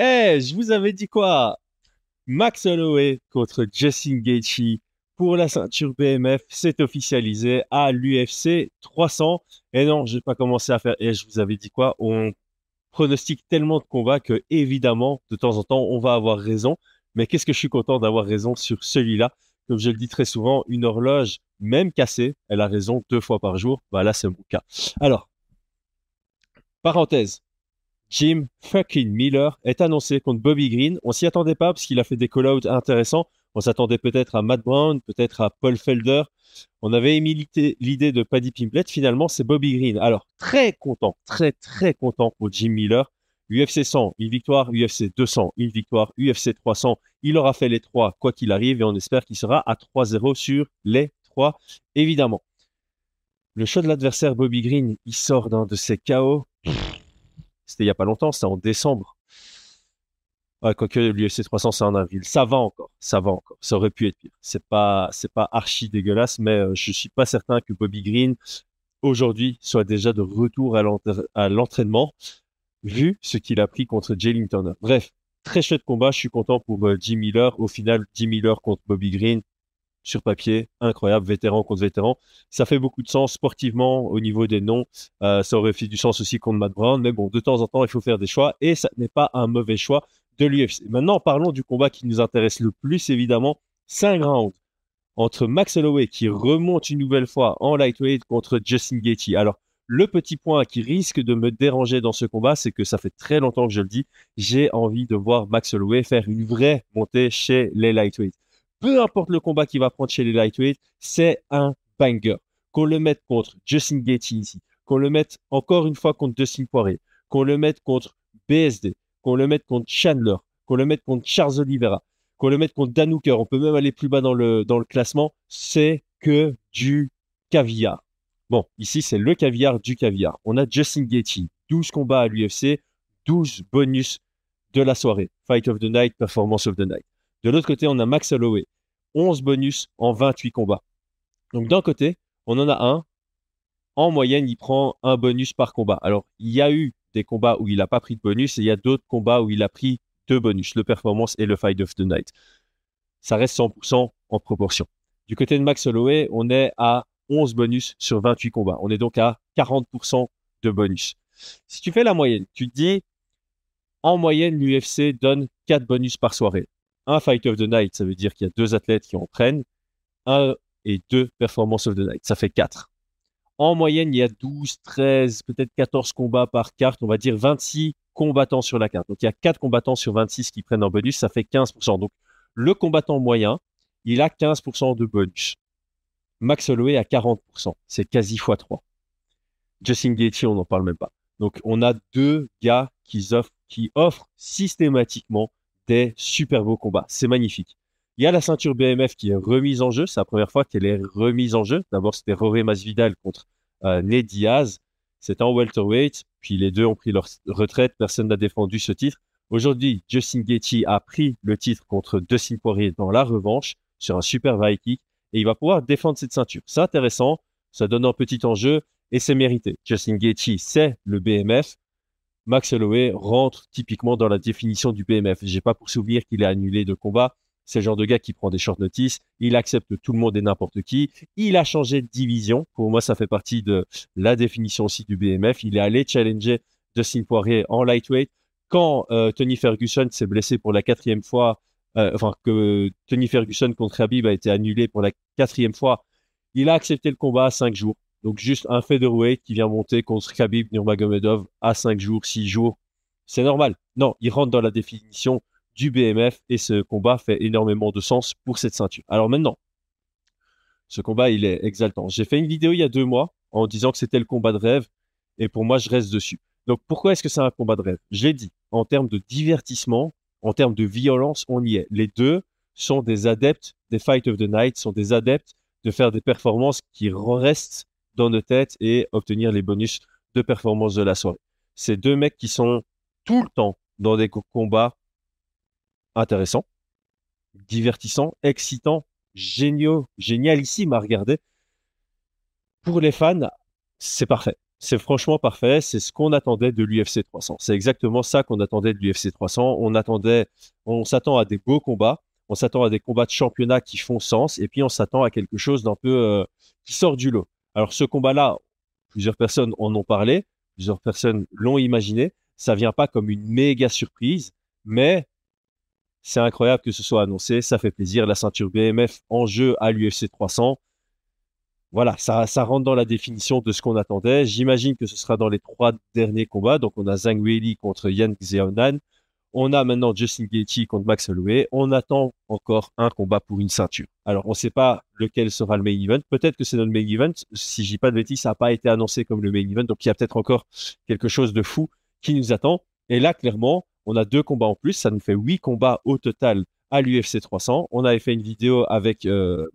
Eh, je vous avais dit quoi? Max Holloway contre Justin Gaethje pour la ceinture BMF, c'est officialisé à l'UFC 300. Et non, je vais pas commencer à faire. Et je vous avais dit quoi? On pronostique tellement de combats que évidemment, de temps en temps, on va avoir raison. Mais qu'est-ce que je suis content d'avoir raison sur celui-là? Comme je le dis très souvent, une horloge, même cassée, elle a raison deux fois par jour. Bah c'est mon cas. Alors, parenthèse, Jim fucking Miller est annoncé contre Bobby Green. On s'y attendait pas parce qu'il a fait des call-outs intéressants. On s'attendait peut-être à Matt Brown, peut-être à Paul Felder. On avait émis l'idée de Paddy Pimblett. Finalement, c'est Bobby Green. Alors, très content, très, très content pour Jim Miller. UFC 100, une victoire. UFC 200, une victoire. UFC 300, il aura fait les trois, quoi qu'il arrive. Et on espère qu'il sera à 3-0 sur les trois, évidemment. Le show de l'adversaire Bobby Green, il sort d'un de ses chaos. C'était il n'y a pas longtemps, c'était en décembre. Ouais, quoique l'UFC 300 c'est en avril, ça va encore, ça va encore. Ça aurait pu être pire. C'est pas, c'est pas archi dégueulasse, mais euh, je suis pas certain que Bobby Green aujourd'hui soit déjà de retour à l'entraînement, vu ce qu'il a pris contre Jalen Turner. Bref, très chouette combat. Je suis content pour euh, Jim Miller. Au final, Jim Miller contre Bobby Green, sur papier, incroyable, vétéran contre vétéran. Ça fait beaucoup de sens sportivement au niveau des noms. Euh, ça aurait fait du sens aussi contre Matt Brown, mais bon, de temps en temps, il faut faire des choix et ça n'est pas un mauvais choix de l'UFC. Maintenant, parlons du combat qui nous intéresse le plus, évidemment. 5 rounds entre Max Holloway qui remonte une nouvelle fois en lightweight contre Justin Gaethje. Alors, le petit point qui risque de me déranger dans ce combat, c'est que ça fait très longtemps que je le dis, j'ai envie de voir Max Holloway faire une vraie montée chez les lightweights peu importe le combat qu'il va prendre chez les lightweight, c'est un banger. Qu'on le mette contre Justin Gaethje ici, qu'on le mette encore une fois contre Dustin Poirier, qu'on le mette contre BSD, qu'on le mette contre Chandler, qu'on le mette contre Charles Oliveira, qu'on le mette contre Dan Hooker, on peut même aller plus bas dans le, dans le classement, c'est que du caviar. Bon, ici, c'est le caviar du caviar. On a Justin Gaethje, 12 combats à l'UFC, 12 bonus de la soirée. Fight of the night, performance of the night. De l'autre côté, on a Max Holloway, 11 bonus en 28 combats. Donc d'un côté, on en a un. En moyenne, il prend un bonus par combat. Alors, il y a eu des combats où il n'a pas pris de bonus et il y a d'autres combats où il a pris deux bonus, le performance et le fight of the night. Ça reste 100% en proportion. Du côté de Max Holloway, on est à 11 bonus sur 28 combats. On est donc à 40% de bonus. Si tu fais la moyenne, tu te dis, en moyenne, l'UFC donne 4 bonus par soirée un Fight of the Night, ça veut dire qu'il y a deux athlètes qui en prennent, un et deux Performance of the Night, ça fait quatre. En moyenne, il y a 12, 13, peut-être 14 combats par carte, on va dire 26 combattants sur la carte. Donc il y a 4 combattants sur 26 qui prennent en bonus, ça fait 15%. Donc le combattant moyen, il a 15% de bonus. Max Holloway a 40%, c'est quasi x3. Justin Gaethje, on n'en parle même pas. Donc on a deux gars qui offrent systématiquement des super beaux combats. C'est magnifique. Il y a la ceinture BMF qui est remise en jeu. C'est la première fois qu'elle est remise en jeu. D'abord, c'était Roré Masvidal contre euh, Ned Diaz. C'était en welterweight. Puis les deux ont pris leur retraite. Personne n'a défendu ce titre. Aujourd'hui, Justin Gaethje a pris le titre contre Dustin Poirier dans la revanche sur un super high kick et il va pouvoir défendre cette ceinture. C'est intéressant. Ça donne un petit enjeu et c'est mérité. Justin Gaethje, c'est le BMF. Max Holloway rentre typiquement dans la définition du BMF. J'ai pas pour souvenir qu'il a annulé de combat. C'est le genre de gars qui prend des short notices. Il accepte tout le monde et n'importe qui. Il a changé de division. Pour moi, ça fait partie de la définition aussi du BMF. Il est allé challenger Dustin Poirier en lightweight. Quand euh, Tony Ferguson s'est blessé pour la quatrième fois, euh, enfin que Tony Ferguson contre Habib a été annulé pour la quatrième fois, il a accepté le combat à cinq jours. Donc juste un featherweight qui vient monter contre Khabib Nurmagomedov à 5 jours, 6 jours. C'est normal. Non, il rentre dans la définition du BMF et ce combat fait énormément de sens pour cette ceinture. Alors maintenant, ce combat, il est exaltant. J'ai fait une vidéo il y a deux mois en disant que c'était le combat de rêve et pour moi, je reste dessus. Donc pourquoi est-ce que c'est un combat de rêve? J'ai dit, en termes de divertissement, en termes de violence, on y est. Les deux sont des adeptes des Fight of the Night, sont des adeptes de faire des performances qui restent dans nos têtes et obtenir les bonus de performance de la soirée. C'est deux mecs qui sont tout le temps dans des combats intéressants, divertissants, excitants, géniaux, génialissimes à regarder. Pour les fans, c'est parfait. c'est franchement parfait. C'est ce qu'on attendait de l'UFC 300. C'est exactement ça qu'on attendait de l'UFC 300. On attendait, on s'attend à des beaux combats. On s'attend à des combats de championnat qui font sens. Et puis, on s'attend à quelque chose d'un peu euh, qui sort du lot. Alors, ce combat-là, plusieurs personnes en ont parlé. Plusieurs personnes l'ont imaginé. Ça vient pas comme une méga surprise, mais c'est incroyable que ce soit annoncé. Ça fait plaisir. La ceinture BMF en jeu à l'UFC 300 voilà, ça, ça rentre dans la définition de ce qu'on attendait. J'imagine que ce sera dans les trois derniers combats. Donc, on a Zhang Weili contre Yan Xiaonan. On a maintenant Justin Gaethje contre Max Holloway. On attend encore un combat pour une ceinture. Alors, on ne sait pas lequel sera le main event. Peut-être que c'est notre main event. Si je dis pas de bêtises, ça n'a pas été annoncé comme le main event. Donc, il y a peut-être encore quelque chose de fou qui nous attend. Et là, clairement, on a deux combats en plus. Ça nous fait huit combats au total à l'UFC 300. On avait fait une vidéo avec euh,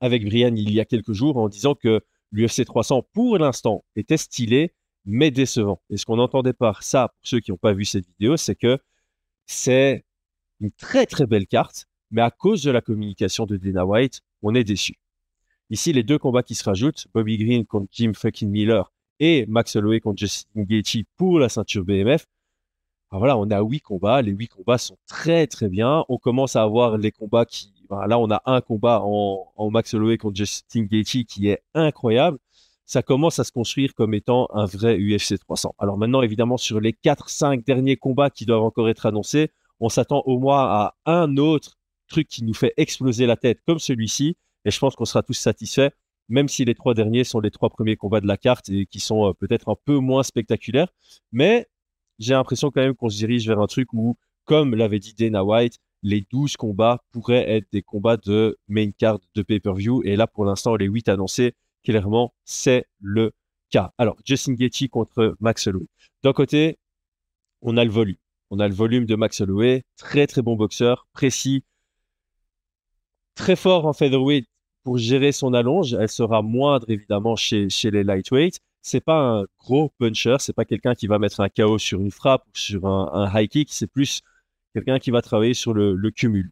avec Brian il y a quelques jours en disant que l'UFC 300, pour l'instant, était stylé, mais décevant. Et ce qu'on entendait par ça, pour ceux qui n'ont pas vu cette vidéo, c'est que c'est une très très belle carte, mais à cause de la communication de Dana White, on est déçu. Ici, les deux combats qui se rajoutent, Bobby Green contre Jim fucking Miller et Max Holloway contre Justin Gaethje pour la ceinture BMF. voilà, on a huit combats. Les huit combats sont très très bien. On commence à avoir les combats qui là, on a un combat en, Max Holloway contre Justin Gaethje qui est incroyable. Ça commence à se construire comme étant un vrai UFC 300. Alors maintenant, évidemment, sur les 4-5 derniers combats qui doivent encore être annoncés, on s'attend au moins à un autre truc qui nous fait exploser la tête comme celui-ci. Et je pense qu'on sera tous satisfaits, même si les trois derniers sont les trois premiers combats de la carte et qui sont euh, peut-être un peu moins spectaculaires. Mais j'ai l'impression quand même qu'on se dirige vers un truc où, comme l'avait dit Dana White, les 12 combats pourraient être des combats de main card de pay-per-view. Et là, pour l'instant, les 8 annoncés, clairement, c'est le cas. Alors, Justin Gaethje contre Max Holloway. D'un côté, on a le volume. On a le volume de Max Holloway, très très bon boxeur, précis, très fort en featherweight pour gérer son allonge. Elle sera moindre évidemment chez, chez les lightweights. C'est pas un gros puncher, c'est pas quelqu'un qui va mettre un KO sur une frappe ou sur un high kick. C'est plus quelqu'un qui va travailler sur le, cumul.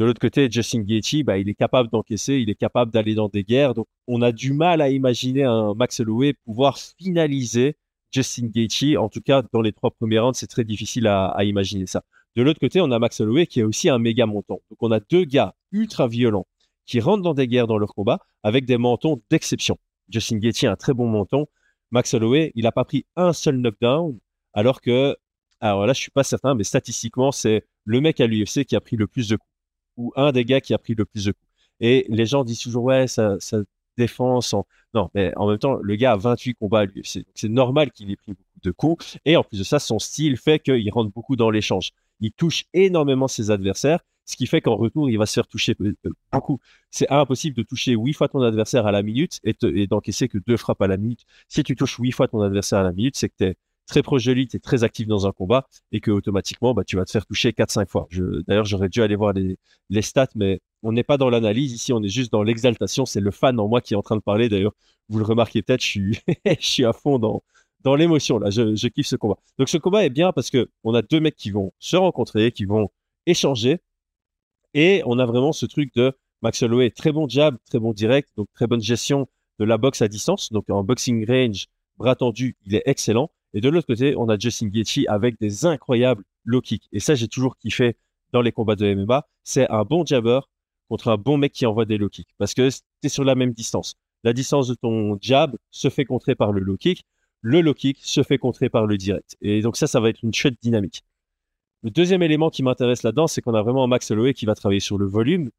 De l'autre côté, Justin Gaethje, bah, il est capable d'encaisser, il est capable d'aller dans des guerres. Donc, on a du mal à imaginer un Max Holloway pouvoir finaliser Justin Gaethje. En tout cas, dans les trois premiers rounds, c'est très difficile à, imaginer ça. De l'autre côté, on a Max Holloway qui est aussi un méga montant. Donc, on a deux gars ultra violents qui rentrent dans des guerres dans leur combat avec des mentons d'exception. Justin Gaethje a un très bon menton. Max Holloway, il n'a pas pris un seul knockdown, alors que alors là, je suis pas certain, mais statistiquement, c'est le mec à l'UFC qui a pris le plus de coups, un des gars qui a pris le plus de coups. Et les gens disent toujours, ouais, ça, défense. En... Non, mais en même temps, le gars a 28 combats à. C'est normal qu'il ait pris beaucoup de coups. Et en plus de ça, son style fait qu'il rentre beaucoup dans l'échange. Il touche énormément ses adversaires, ce qui fait qu'en retour, il va se faire toucher beaucoup. C'est impossible de toucher 8 fois ton adversaire à la minute et, et d'encaisser que deux frappes à la minute. Si tu touches 8 fois ton adversaire à la minute, c'est que tu es très proche de lui, tu es très actif dans un combat et que automatiquement bah, tu vas te faire toucher 4-5 fois. D'ailleurs, j'aurais dû aller voir les, les stats, mais on n'est pas dans l'analyse ici, on est juste dans l'exaltation. C'est le fan en moi qui est en train de parler. D'ailleurs, vous le remarquez peut-être, je suis, je suis à fond dans, dans l'émotion là. Je, je kiffe ce combat. Donc ce combat est bien parce que on a deux mecs qui vont se rencontrer, qui vont échanger et on a vraiment ce truc de Max Holloway, très bon jab, très bon direct, donc très bonne gestion de la boxe à distance. Donc en boxing range, bras tendu, il est excellent. Et de l'autre côté, on a Justin Gaethje avec des incroyables low kicks. Et ça, j'ai toujours kiffé dans les combats de MMA. C'est un bon jabber contre un bon mec qui envoie des low kicks. Parce que tu sur la même distance. La distance de ton jab se fait contrer par le low kick. Le low kick se fait contrer par le direct. Et donc ça, ça va être une chouette dynamique. Le deuxième élément qui m'intéresse là-dedans, c'est qu'on a vraiment Max Holloway qui va travailler sur le volume.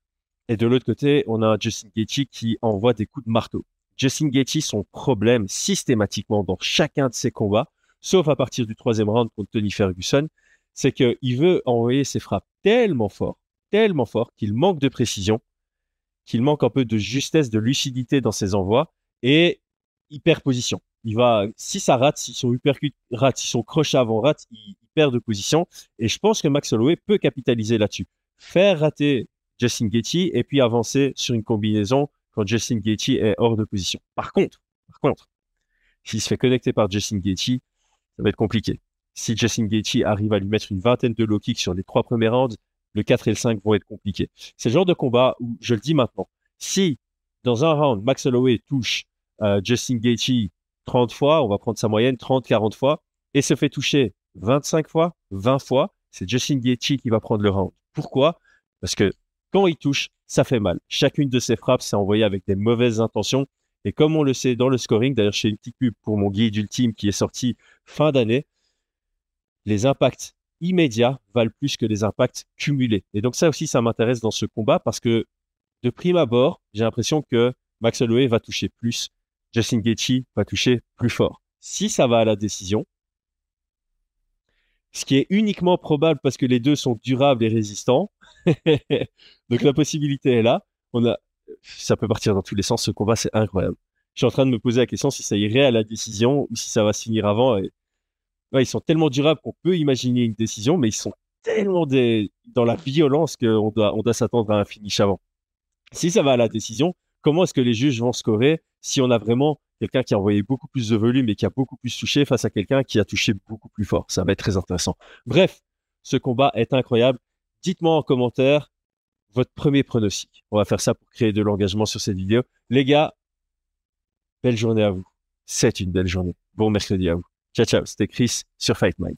Et de l'autre côté, on a Justin Gaethje qui envoie des coups de marteau. Justin Gaethje, son problème systématiquement dans chacun de ses combats, sauf à partir du troisième round contre Tony Ferguson, c'est qu'il veut envoyer ses frappes tellement fort, tellement fort qu'il manque de précision, qu'il manque un peu de justesse, de lucidité dans ses envois et il perd position. Il va, si ça rate, si son uppercut rate, si son crochet avant rate, il, perd de position. Et je pense que Max Holloway peut capitaliser là-dessus. Faire rater Justin Gaethje et puis avancer sur une combinaison quand Justin Gaethje est hors de position. Par contre, par contre, s'il se fait connecter par Justin Gaethje, va être compliqué. Si Justin Gaethje arrive à lui mettre une vingtaine de low kicks sur les trois premiers rounds, le 4 et le 5 vont être compliqués. C'est le genre de combat où, je le dis maintenant, si dans un round, Max Holloway touche euh, Justin Gaethje 30 fois, on va prendre sa moyenne, 30, 40 fois, et se fait toucher 25 fois, 20 fois, c'est Justin Gaethje qui va prendre le round. Pourquoi? Parce que quand il touche, ça fait mal. Chacune de ses frappes, c'est envoyé avec des mauvaises intentions. Et comme on le sait dans le scoring, d'ailleurs, chez pub pour mon guide ultime qui est sorti fin d'année, les impacts immédiats valent plus que les impacts cumulés. Et donc ça aussi, ça m'intéresse dans ce combat parce que de prime abord, j'ai l'impression que Max Holloway va toucher plus, Justin Gaethje va toucher plus fort. Si ça va à la décision, ce qui est uniquement probable parce que les deux sont durables et résistants. Donc la possibilité est là. On a, ça peut partir dans tous les sens. Ce combat, c'est incroyable. Je suis en train de me poser la question si ça irait à la décision ou si ça va se finir avant. Ils sont tellement durables qu'on peut imaginer une décision, mais ils sont tellement dans la violence qu'on doit, doit s'attendre à un finish avant. Si ça va à la décision, comment est-ce que les juges vont scorer si on a vraiment quelqu'un qui a envoyé beaucoup plus de volume et qui a beaucoup plus touché face à quelqu'un qui a touché beaucoup plus fort? Ça va être très intéressant. Bref, ce combat est incroyable. Dites-moi en commentaire votre premier pronostic. On va faire ça pour créer de l'engagement sur cette vidéo. Les gars, belle journée à vous. C'est une belle journée. Bon mercredi à vous. Ciao, ciao. C'était Chris sur Fight Mind.